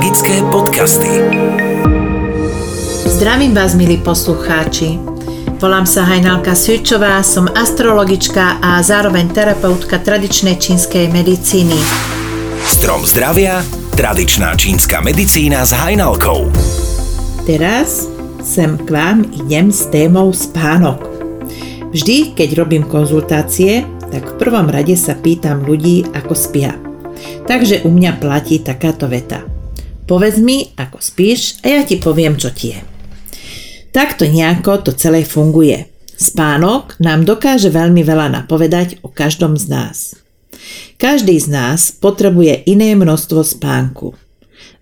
Magické podcasty. Zdravím vás, milí poslucháči. Volám sa Hajnalka Svičová, som astrologička a zároveň terapeutka tradičnej čínskej medicíny. Strom zdravia, tradičná čínska medicína s Hajnalkou. Teraz sem k vám idem s témou spánok. Vždy, keď robím konzultácie, tak v prvom rade sa pýtam ľudí, ako spia. Takže u mňa platí takáto veta. Povedz mi, ako spíš a ja ti poviem, čo ti je. Takto nejako to celé funguje. Spánok nám dokáže veľmi veľa napovedať o každom z nás. Každý z nás potrebuje iné množstvo spánku.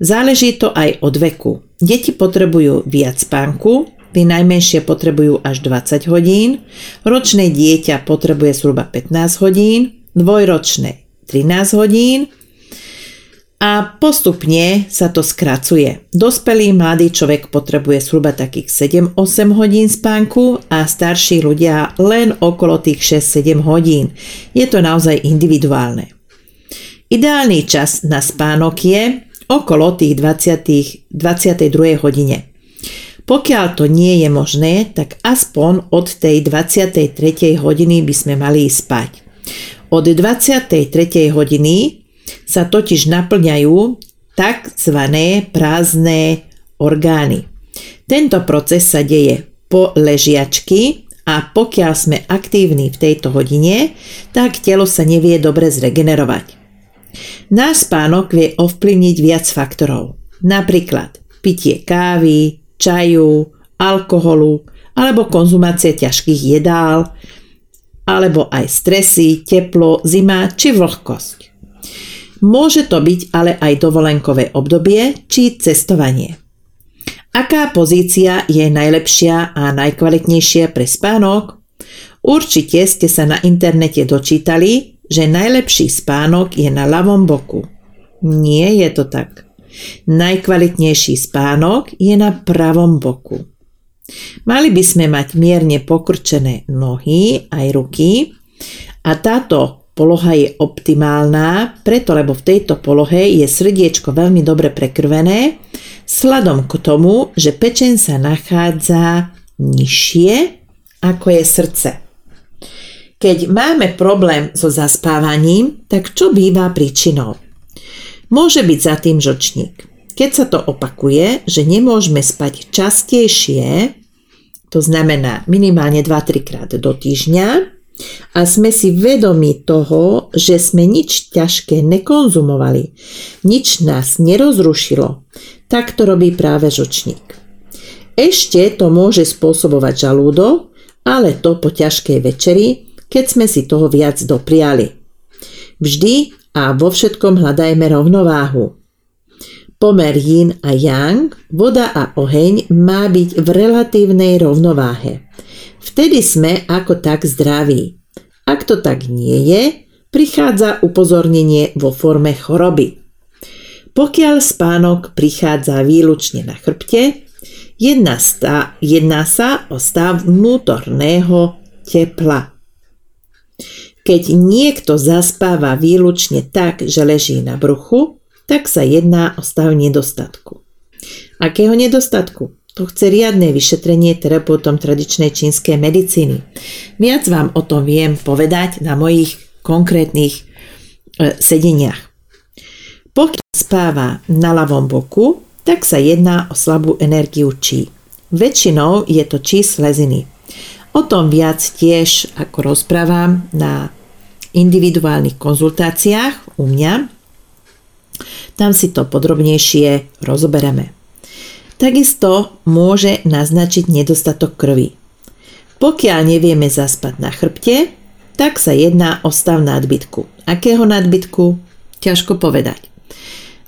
Záleží to aj od veku. Deti potrebujú viac spánku, tí najmenšie potrebujú až 20 hodín, ročné dieťa potrebuje zhruba 15 hodín, dvojročné 13 hodín a postupne sa to skracuje. Dospelý mladý človek potrebuje zhruba takých 7-8 hodín spánku a starší ľudia len okolo tých 6-7 hodín. Je to naozaj individuálne. Ideálny čas na spánok je okolo tých 20, 22 hodine. Pokiaľ to nie je možné, tak aspoň od tej 23. hodiny by sme mali spať. Od 23. hodiny sa totiž naplňajú tzv. prázdne orgány. Tento proces sa deje po ležiačky a pokiaľ sme aktívni v tejto hodine, tak telo sa nevie dobre zregenerovať. Náš spánok vie ovplyvniť viac faktorov, napríklad pitie kávy, čaju, alkoholu alebo konzumácie ťažkých jedál, alebo aj stresy, teplo, zima či vlhkosť. Môže to byť ale aj dovolenkové obdobie či cestovanie. Aká pozícia je najlepšia a najkvalitnejšia pre spánok? Určite ste sa na internete dočítali, že najlepší spánok je na ľavom boku. Nie je to tak. Najkvalitnejší spánok je na pravom boku. Mali by sme mať mierne pokrčené nohy aj ruky a táto Poloha je optimálna, preto lebo v tejto polohe je srdiečko veľmi dobre prekrvené, sladom k tomu, že pečen sa nachádza nižšie ako je srdce. Keď máme problém so zaspávaním, tak čo býva príčinou? Môže byť za tým žočník. Keď sa to opakuje, že nemôžeme spať častejšie, to znamená minimálne 2-3 krát do týždňa, a sme si vedomi toho, že sme nič ťažké nekonzumovali, nič nás nerozrušilo, tak to robí práve žočník. Ešte to môže spôsobovať žalúdok, ale to po ťažkej večeri, keď sme si toho viac dopriali. Vždy a vo všetkom hľadajme rovnováhu. Pomer yin a yang, voda a oheň má byť v relatívnej rovnováhe. Vtedy sme ako tak zdraví. Ak to tak nie je, prichádza upozornenie vo forme choroby. Pokiaľ spánok prichádza výlučne na chrbte, jedná, stá, jedná sa o stav vnútorného tepla. Keď niekto zaspáva výlučne tak, že leží na bruchu, tak sa jedná o stav nedostatku. Akého nedostatku? To chce riadne vyšetrenie terapeutom tradičnej čínskej medicíny. Viac vám o tom viem povedať na mojich konkrétnych e, sedeniach. Pokiaľ spáva na ľavom boku, tak sa jedná o slabú energiu čí. Väčšinou je to čí sleziny. O tom viac tiež ako rozprávam na individuálnych konzultáciách u mňa. Tam si to podrobnejšie rozoberieme. Takisto môže naznačiť nedostatok krvi. Pokiaľ nevieme zaspať na chrbte, tak sa jedná o stav nadbytku. Akého nadbytku? Ťažko povedať.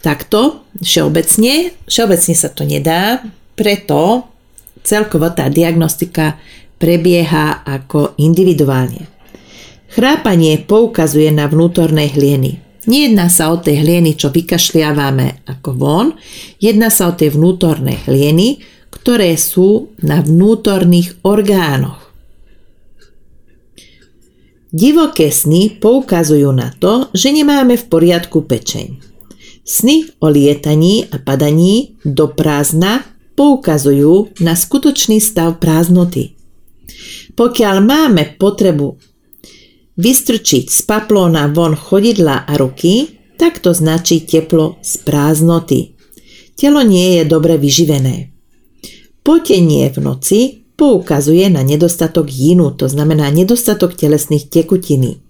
Takto, všeobecne, všeobecne sa to nedá, preto celkovo tá diagnostika prebieha ako individuálne. Chrápanie poukazuje na vnútorné hlieny. Nejedná sa o tie hlieny, čo vykašliavame ako von, jedná sa o tie vnútorné hlieny, ktoré sú na vnútorných orgánoch. Divoké sny poukazujú na to, že nemáme v poriadku pečeň. Sny o lietaní a padaní do prázdna poukazujú na skutočný stav prázdnoty. Pokiaľ máme potrebu vystrčiť z paplóna von chodidla a ruky, tak to značí teplo z prázdnoty. Telo nie je dobre vyživené. Potenie v noci poukazuje na nedostatok jínu, to znamená nedostatok telesných tekutiny.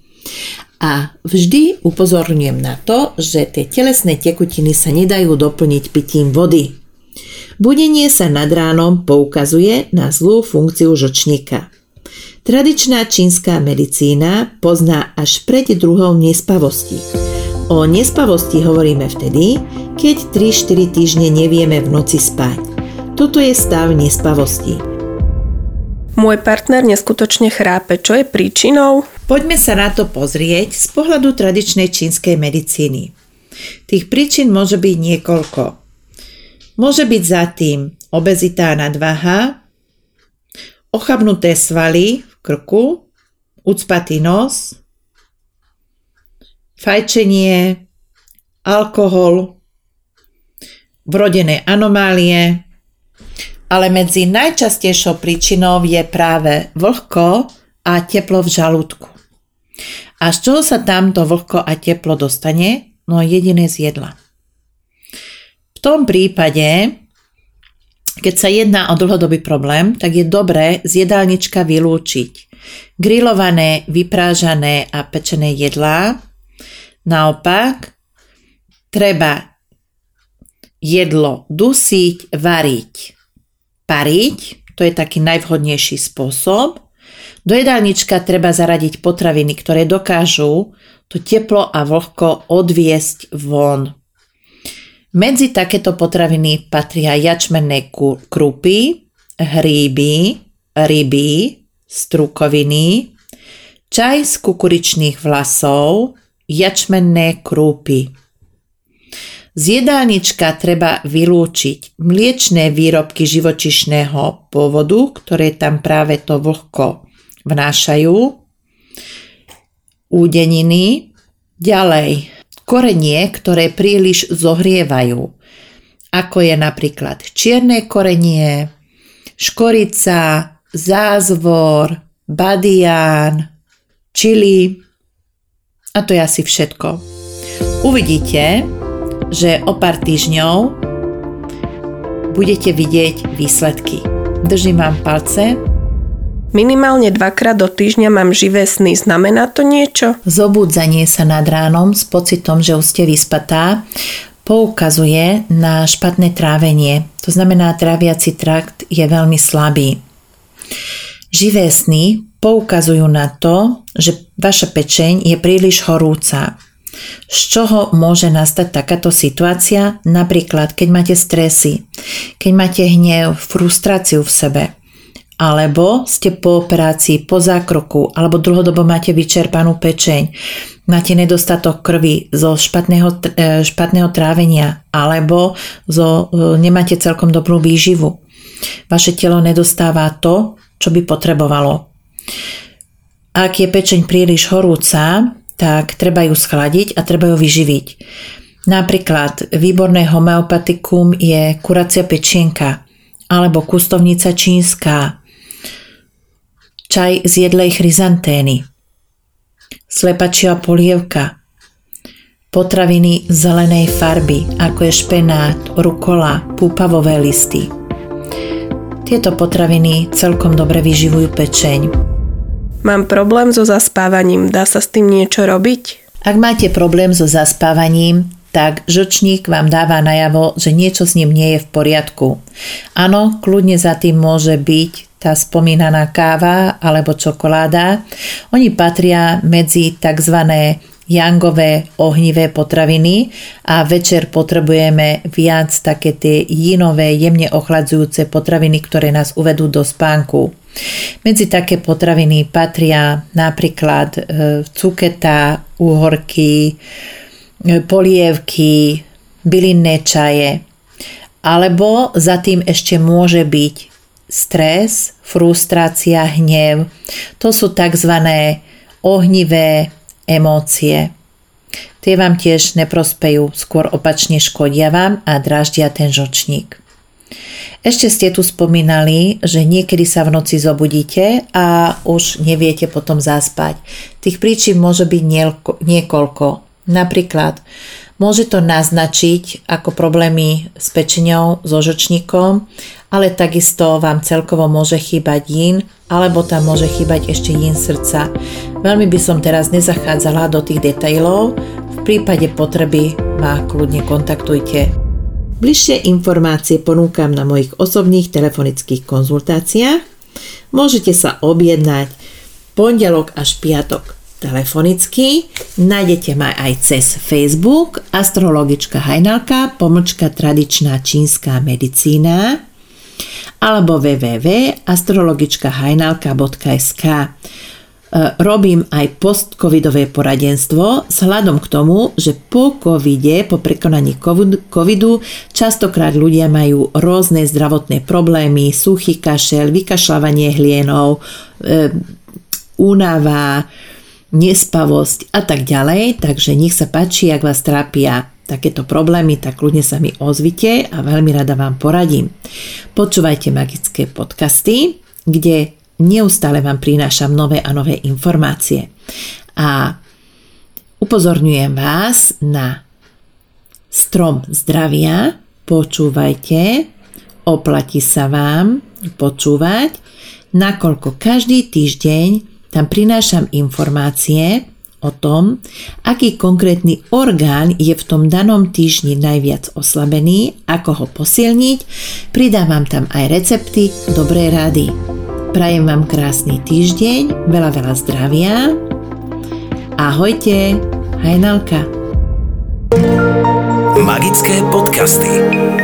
A vždy upozorňujem na to, že tie telesné tekutiny sa nedajú doplniť pitím vody. Budenie sa nad ránom poukazuje na zlú funkciu žočníka. Tradičná čínska medicína pozná až pred druhou nespavosti. O nespavosti hovoríme vtedy, keď 3-4 týždne nevieme v noci spať. Toto je stav nespavosti. Môj partner neskutočne chrápe. Čo je príčinou? Poďme sa na to pozrieť z pohľadu tradičnej čínskej medicíny. Tých príčin môže byť niekoľko. Môže byť za tým obezita a nadvaha, ochabnuté svaly krku, ucpatý nos, fajčenie, alkohol, vrodené anomálie, ale medzi najčastejšou príčinou je práve vlhko a teplo v žalúdku. A z čoho sa tamto vlhko a teplo dostane? No jediné z jedla. V tom prípade, keď sa jedná o dlhodobý problém, tak je dobré z jedálnička vylúčiť grillované, vyprážané a pečené jedlá. Naopak, treba jedlo dusiť, variť, pariť, to je taký najvhodnejší spôsob. Do jedálnička treba zaradiť potraviny, ktoré dokážu to teplo a vlhko odviesť von. Medzi takéto potraviny patria jačmenné krupy, hríby, ryby, strukoviny, čaj z kukuričných vlasov, jačmenné krúpy. Z jedálnička treba vylúčiť mliečné výrobky živočišného pôvodu, ktoré tam práve to vlhko vnášajú, údeniny, ďalej korenie, ktoré príliš zohrievajú, ako je napríklad čierne korenie, škorica, zázvor, badián, čili a to je asi všetko. Uvidíte, že o pár týždňov budete vidieť výsledky. Držím vám palce Minimálne dvakrát do týždňa mám živé sny. Znamená to niečo? Zobudzanie sa nad ránom s pocitom, že už ste vyspatá, poukazuje na špatné trávenie. To znamená, tráviaci trakt je veľmi slabý. Živé sny poukazujú na to, že vaša pečeň je príliš horúca. Z čoho môže nastať takáto situácia? Napríklad, keď máte stresy, keď máte hnev, frustráciu v sebe – alebo ste po operácii, po zákroku, alebo dlhodobo máte vyčerpanú pečeň, máte nedostatok krvi zo špatného, e, špatného trávenia, alebo zo, e, nemáte celkom dobrú výživu. Vaše telo nedostáva to, čo by potrebovalo. Ak je pečeň príliš horúca, tak treba ju schladiť a treba ju vyživiť. Napríklad výborné homeopatikum je kuracia pečienka alebo kustovnica čínska, čaj z jedlej chryzantény, slepačia polievka, potraviny zelenej farby, ako je špenát, rukola, púpavové listy. Tieto potraviny celkom dobre vyživujú pečeň. Mám problém so zaspávaním, dá sa s tým niečo robiť? Ak máte problém so zaspávaním, tak žočník vám dáva najavo, že niečo s ním nie je v poriadku. Áno, kľudne za tým môže byť tá spomínaná káva alebo čokoláda. Oni patria medzi tzv. jangové ohnivé potraviny a večer potrebujeme viac také tie jinové, jemne ochladzujúce potraviny, ktoré nás uvedú do spánku. Medzi také potraviny patria napríklad e, cuketa, úhorky, e, polievky, bylinné čaje. Alebo za tým ešte môže byť stres, frustrácia, hnev. To sú tzv. ohnivé emócie. Tie vám tiež neprospejú, skôr opačne škodia vám a dráždia ten žočník. Ešte ste tu spomínali, že niekedy sa v noci zobudíte a už neviete potom zaspať. Tých príčin môže byť niekoľko. Napríklad môže to naznačiť ako problémy s pečenou, so žočníkom, ale takisto vám celkovo môže chýbať jín, alebo tam môže chýbať ešte jín srdca. Veľmi by som teraz nezachádzala do tých detailov, v prípade potreby ma kľudne kontaktujte. Bližšie informácie ponúkam na mojich osobných telefonických konzultáciách. Môžete sa objednať pondelok až piatok telefonicky. Nájdete ma aj cez Facebook astrologička Hajnalka, pomlčka tradičná čínska medicína alebo www.astrologičkahajnalka.sk E, robím aj post-covidové poradenstvo vzhľadom k tomu, že po covide, po prekonaní covidu, častokrát ľudia majú rôzne zdravotné problémy, suchý kašel, vykašľávanie hlienov, e, únava, nespavosť a tak ďalej. Takže nech sa páči, ak vás trápia takéto problémy, tak ľudne sa mi ozvite a veľmi rada vám poradím. Počúvajte magické podcasty, kde neustále vám prinášam nové a nové informácie. A upozorňujem vás na strom zdravia, počúvajte, oplatí sa vám počúvať, nakoľko každý týždeň tam prinášam informácie o tom, aký konkrétny orgán je v tom danom týždni najviac oslabený, ako ho posilniť, pridávam tam aj recepty, dobré rady. Prajem vám krásny týždeň, veľa, veľa zdravia. Ahojte, Hajnalka. Magické podcasty.